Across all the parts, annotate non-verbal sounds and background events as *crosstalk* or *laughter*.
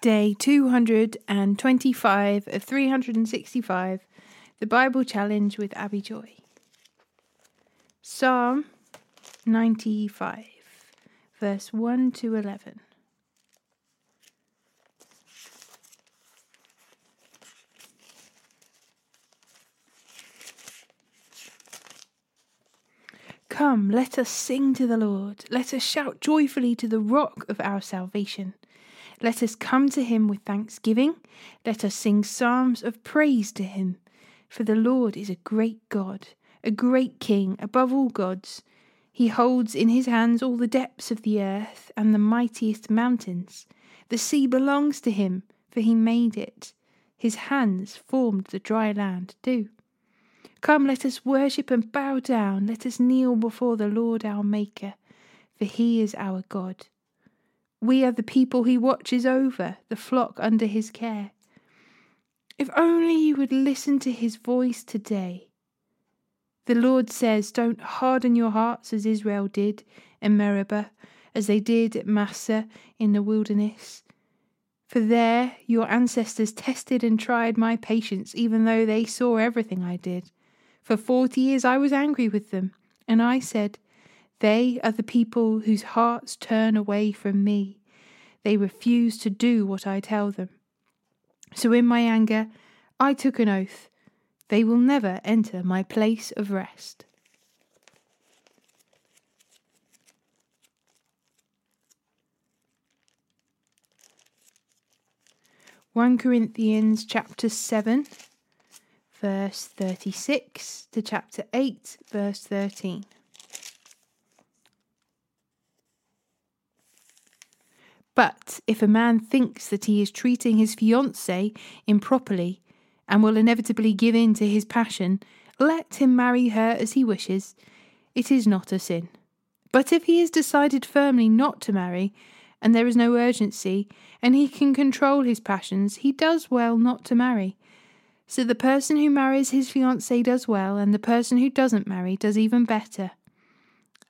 Day 225 of 365, the Bible Challenge with Abi Joy. Psalm 95, verse 1 to 11. Come, let us sing to the Lord. Let us shout joyfully to the rock of our salvation. Let us come to him with thanksgiving. Let us sing psalms of praise to him. For the Lord is a great God, a great King above all gods. He holds in his hands all the depths of the earth and the mightiest mountains. The sea belongs to him, for he made it. His hands formed the dry land too. Come, let us worship and bow down. Let us kneel before the Lord our Maker, for he is our God. We are the people he watches over, the flock under his care. If only you would listen to his voice today. The Lord says, Don't harden your hearts as Israel did in Meribah, as they did at Massah in the wilderness. For there your ancestors tested and tried my patience, even though they saw everything I did. For forty years I was angry with them, and I said, They are the people whose hearts turn away from me. They refuse to do what I tell them. So in my anger I took an oath. They will never enter my place of rest. One Corinthians chapter seven verse 36 to chapter 8, verse 13. But if a man thinks that he is treating his fiancée improperly and will inevitably give in to his passion, let him marry her as he wishes. It is not a sin. But if he has decided firmly not to marry, and there is no urgency, and he can control his passions, he does well not to marry. So the person who marries his fiancée does well, and the person who doesn't marry does even better.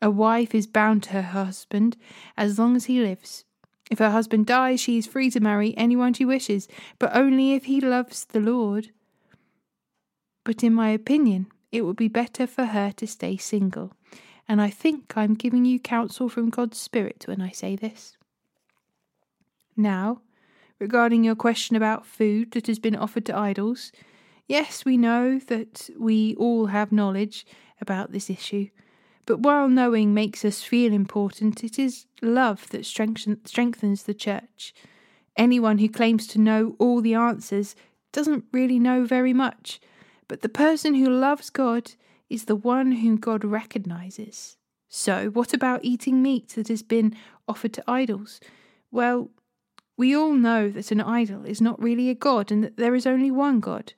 A wife is bound to her husband as long as he lives. If her husband dies, she is free to marry anyone she wishes, but only if he loves the Lord. But in my opinion, it would be better for her to stay single, and I think I'm giving you counsel from God's Spirit when I say this. Now, regarding your question about food that has been offered to idols. Yes, we know that we all have knowledge about this issue, but while knowing makes us feel important, it is love that strengthens the church. Anyone who claims to know all the answers doesn't really know very much, but the person who loves God is the one whom God recognizes. So, what about eating meat that has been offered to idols? Well, we all know that an idol is not really a god and that there is only one God.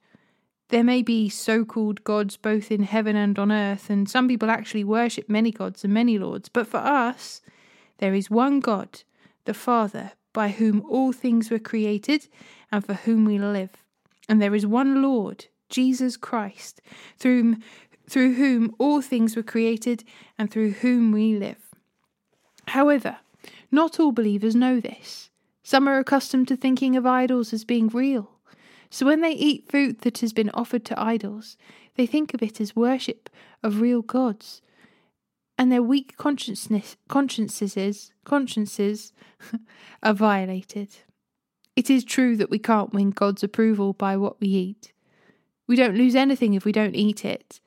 There may be so called gods both in heaven and on earth, and some people actually worship many gods and many lords, but for us, there is one God, the Father, by whom all things were created and for whom we live. And there is one Lord, Jesus Christ, through, through whom all things were created and through whom we live. However, not all believers know this. Some are accustomed to thinking of idols as being real. So when they eat food that has been offered to idols, they think of it as worship of real gods. And their weak consciousness, consciences, consciences *laughs* are violated. It is true that we can't win God's approval by what we eat. We don't lose anything if we don't eat it,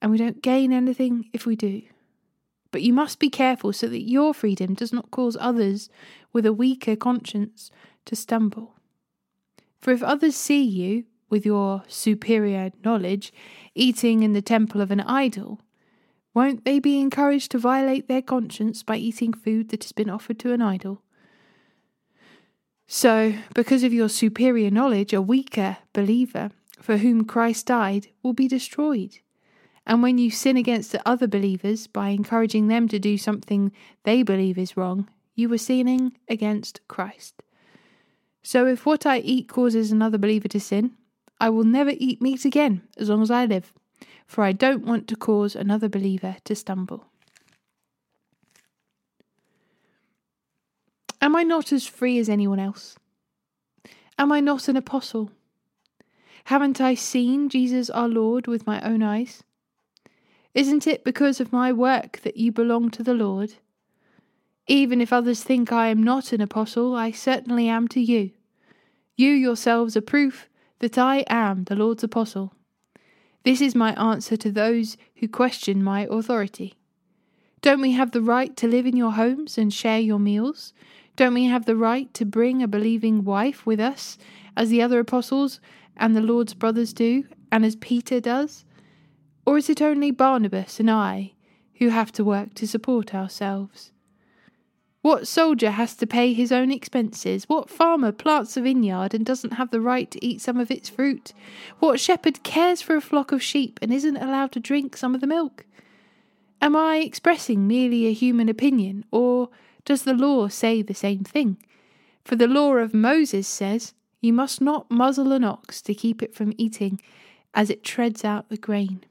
and we don't gain anything if we do. But you must be careful so that your freedom does not cause others with a weaker conscience to stumble. For if others see you, with your superior knowledge, eating in the temple of an idol, won't they be encouraged to violate their conscience by eating food that has been offered to an idol? So, because of your superior knowledge, a weaker believer for whom Christ died will be destroyed. And when you sin against the other believers by encouraging them to do something they believe is wrong, you are sinning against Christ. So if what I eat causes another believer to sin, I will never eat meat again as long as I live, for I don't want to cause another believer to stumble. Am I not as free as anyone else? Am I not an apostle? Haven't I seen Jesus our Lord with my own eyes? Isn't it because of my work that you belong to the Lord? Even if others think I am not an apostle, I certainly am to you. You yourselves are proof that I am the Lord's apostle. This is my answer to those who question my authority. Don't we have the right to live in your homes and share your meals? Don't we have the right to bring a believing wife with us, as the other apostles and the Lord's brothers do, and as Peter does? Or is it only Barnabas and I who have to work to support ourselves? What soldier has to pay his own expenses? What farmer plants a vineyard and doesn't have the right to eat some of its fruit? What shepherd cares for a flock of sheep and isn't allowed to drink some of the milk? Am I expressing merely a human opinion, or does the law say the same thing? For the law of Moses says, You must not muzzle an ox to keep it from eating as it treads out the grain.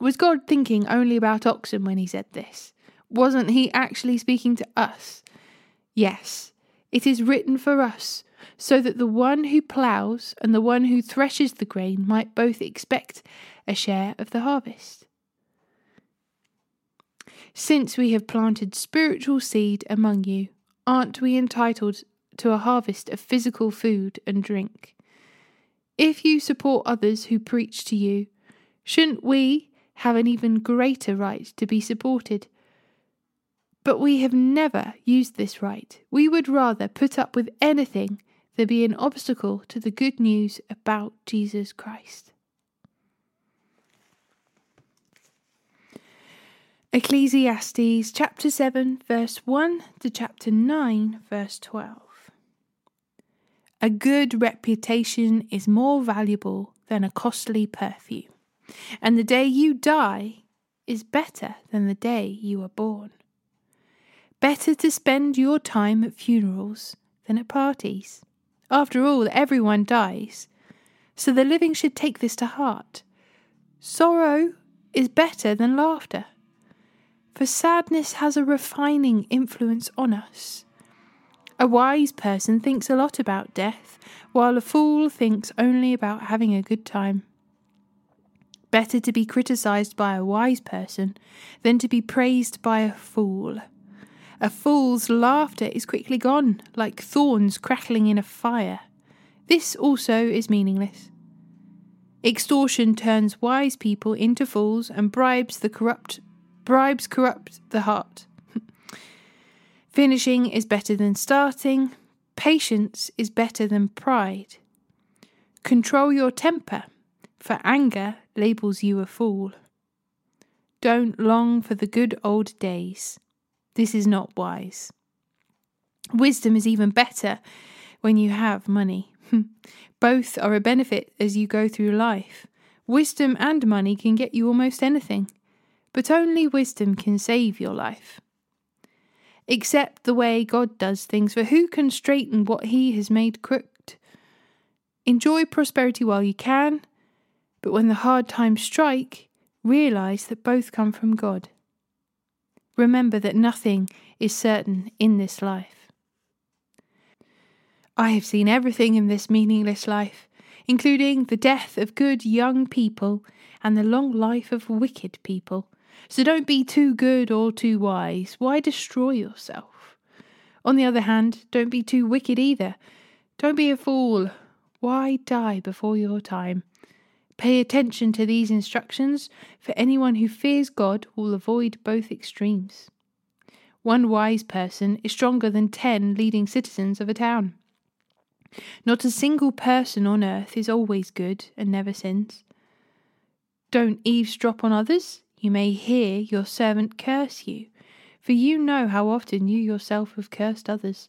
Was God thinking only about oxen when he said this? Wasn't he actually speaking to us? Yes, it is written for us, so that the one who ploughs and the one who threshes the grain might both expect a share of the harvest. Since we have planted spiritual seed among you, aren't we entitled to a harvest of physical food and drink? If you support others who preach to you, shouldn't we have an even greater right to be supported? But we have never used this right. We would rather put up with anything than be an obstacle to the good news about Jesus Christ. Ecclesiastes chapter 7, verse 1 to chapter 9, verse 12. A good reputation is more valuable than a costly perfume, and the day you die is better than the day you were born. Better to spend your time at funerals than at parties. After all, everyone dies, so the living should take this to heart. Sorrow is better than laughter, for sadness has a refining influence on us. A wise person thinks a lot about death, while a fool thinks only about having a good time. Better to be criticized by a wise person than to be praised by a fool. A fool's laughter is quickly gone, like thorns crackling in a fire. This also is meaningless. Extortion turns wise people into fools and bribes the corrupt bribes corrupt the heart. *laughs* Finishing is better than starting. Patience is better than pride. Control your temper, for anger labels you a fool. Don't long for the good old days. This is not wise. Wisdom is even better when you have money. *laughs* Both are a benefit as you go through life. Wisdom and money can get you almost anything, but only wisdom can save your life. Accept the way God does things, for who can straighten what He has made crooked? Enjoy prosperity while you can, but when the hard times strike, realize that both come from God. Remember that nothing is certain in this life. I have seen everything in this meaningless life, including the death of good young people and the long life of wicked people. So don't be too good or too wise. Why destroy yourself? On the other hand, don't be too wicked either. Don't be a fool. Why die before your time? Pay attention to these instructions, for anyone who fears God will avoid both extremes. One wise person is stronger than ten leading citizens of a town. Not a single person on earth is always good and never sins. Don't eavesdrop on others. You may hear your servant curse you, for you know how often you yourself have cursed others.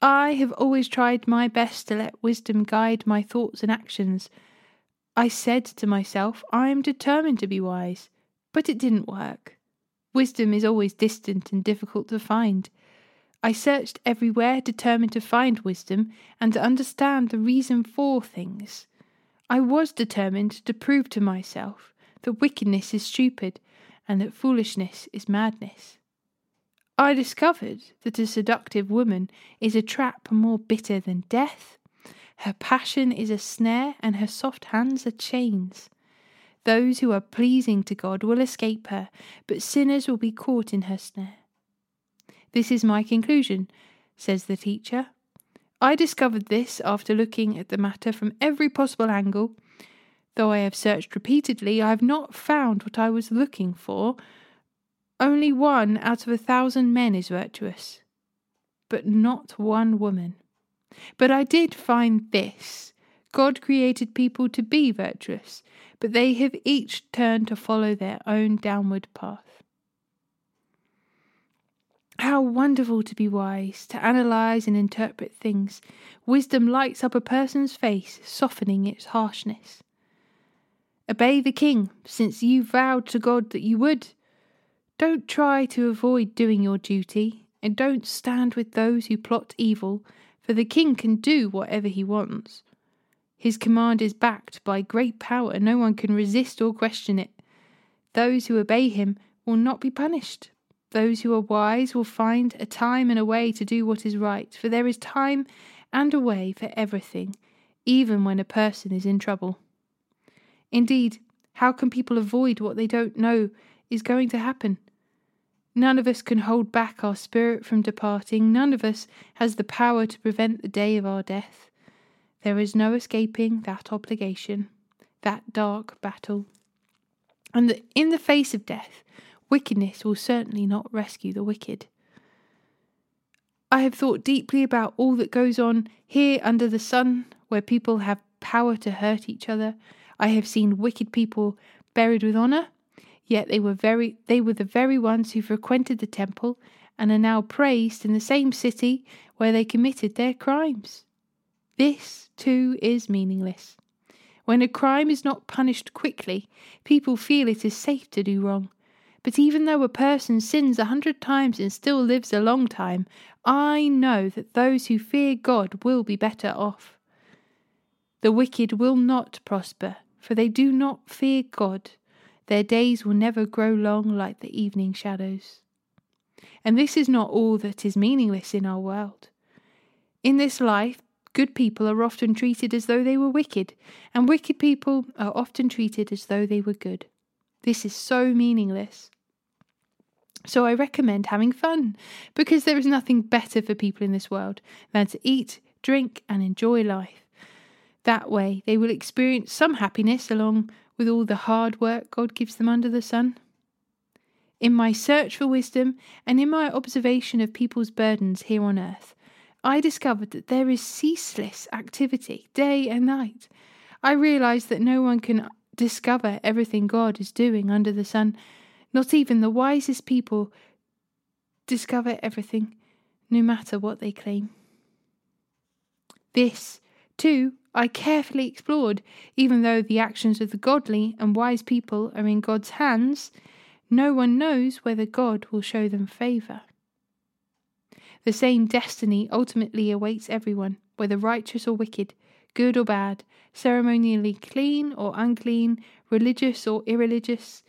I have always tried my best to let wisdom guide my thoughts and actions I said to myself, I am determined to be wise, but it didn't work. Wisdom is always distant and difficult to find. I searched everywhere, determined to find wisdom and to understand the reason for things. I was determined to prove to myself that wickedness is stupid and that foolishness is madness. I discovered that a seductive woman is a trap more bitter than death Her passion is a snare, and her soft hands are chains. Those who are pleasing to God will escape her, but sinners will be caught in her snare. This is my conclusion, says the teacher. I discovered this after looking at the matter from every possible angle. Though I have searched repeatedly, I have not found what I was looking for. Only one out of a thousand men is virtuous, but not one woman. But I did find this God created people to be virtuous, but they have each turned to follow their own downward path. How wonderful to be wise, to analyze and interpret things. Wisdom lights up a person's face, softening its harshness. Obey the king, since you vowed to God that you would. Don't try to avoid doing your duty, and don't stand with those who plot evil, for the king can do whatever he wants. His command is backed by great power, no one can resist or question it. Those who obey him will not be punished. Those who are wise will find a time and a way to do what is right, for there is time and a way for everything, even when a person is in trouble. Indeed, how can people avoid what they don't know is going to happen? None of us can hold back our spirit from departing. None of us has the power to prevent the day of our death. There is no escaping that obligation, that dark battle. And in the face of death, wickedness will certainly not rescue the wicked. I have thought deeply about all that goes on here under the sun, where people have power to hurt each other. I have seen wicked people buried with honour, yet they were very they were the very ones who frequented the temple and are now praised in the same city where they committed their crimes. This, too, is meaningless. When a crime is not punished quickly, people feel it is safe to do wrong. But even though a person sins a hundred times and still lives a long time, I know that those who fear God will be better off. The wicked will not prosper, for they do not fear God. Their days will never grow long like the evening shadows. And this is not all that is meaningless in our world. In this life, Good people are often treated as though they were wicked, and wicked people are often treated as though they were good. This is so meaningless. So I recommend having fun, because there is nothing better for people in this world than to eat, drink, and enjoy life. That way they will experience some happiness along with all the hard work God gives them under the sun. In my search for wisdom and in my observation of people's burdens here on earth, I discovered that there is ceaseless activity, day and night. I realized that no one can discover everything God is doing under the sun. Not even the wisest people discover everything, no matter what they claim. This, too, I carefully explored, even though the actions of the godly and wise people are in God's hands, no one knows whether God will show them favour. The same destiny ultimately awaits everyone, whether righteous or wicked, good or bad, ceremonially clean or unclean, religious or irreligious.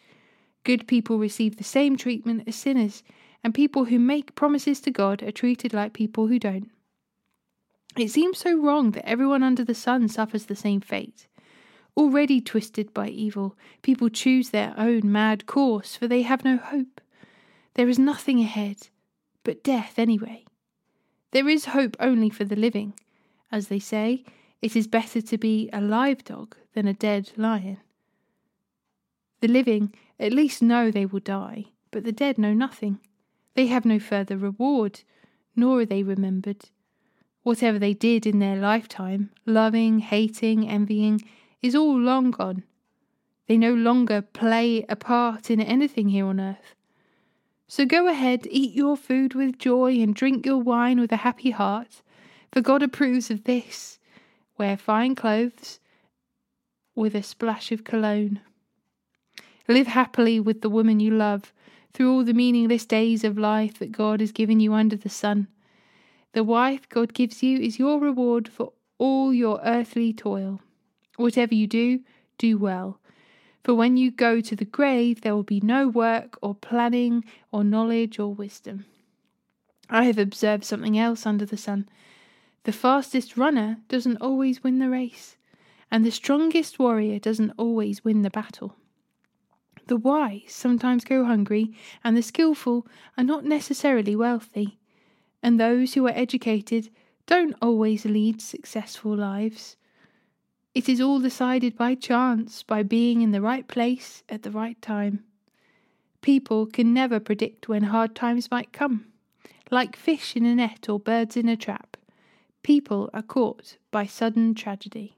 Good people receive the same treatment as sinners, and people who make promises to God are treated like people who don't. It seems so wrong that everyone under the sun suffers the same fate. Already twisted by evil, people choose their own mad course, for they have no hope. There is nothing ahead, but death anyway. There is hope only for the living. As they say, it is better to be a live dog than a dead lion. The living at least know they will die, but the dead know nothing. They have no further reward, nor are they remembered. Whatever they did in their lifetime, loving, hating, envying, is all long gone. They no longer play a part in anything here on earth. So go ahead, eat your food with joy, and drink your wine with a happy heart, for God approves of this. Wear fine clothes with a splash of cologne. Live happily with the woman you love through all the meaningless days of life that God has given you under the sun. The wife God gives you is your reward for all your earthly toil. Whatever you do, do well, for when you go to the grave, there will be no work or planning or knowledge or wisdom. I have observed something else under the sun. The fastest runner doesn't always win the race, and the strongest warrior doesn't always win the battle. The wise sometimes go hungry, and the skilful are not necessarily wealthy, and those who are educated don't always lead successful lives. It is all decided by chance, by being in the right place at the right time. People can never predict when hard times might come. Like fish in a net or birds in a trap, people are caught by sudden tragedy.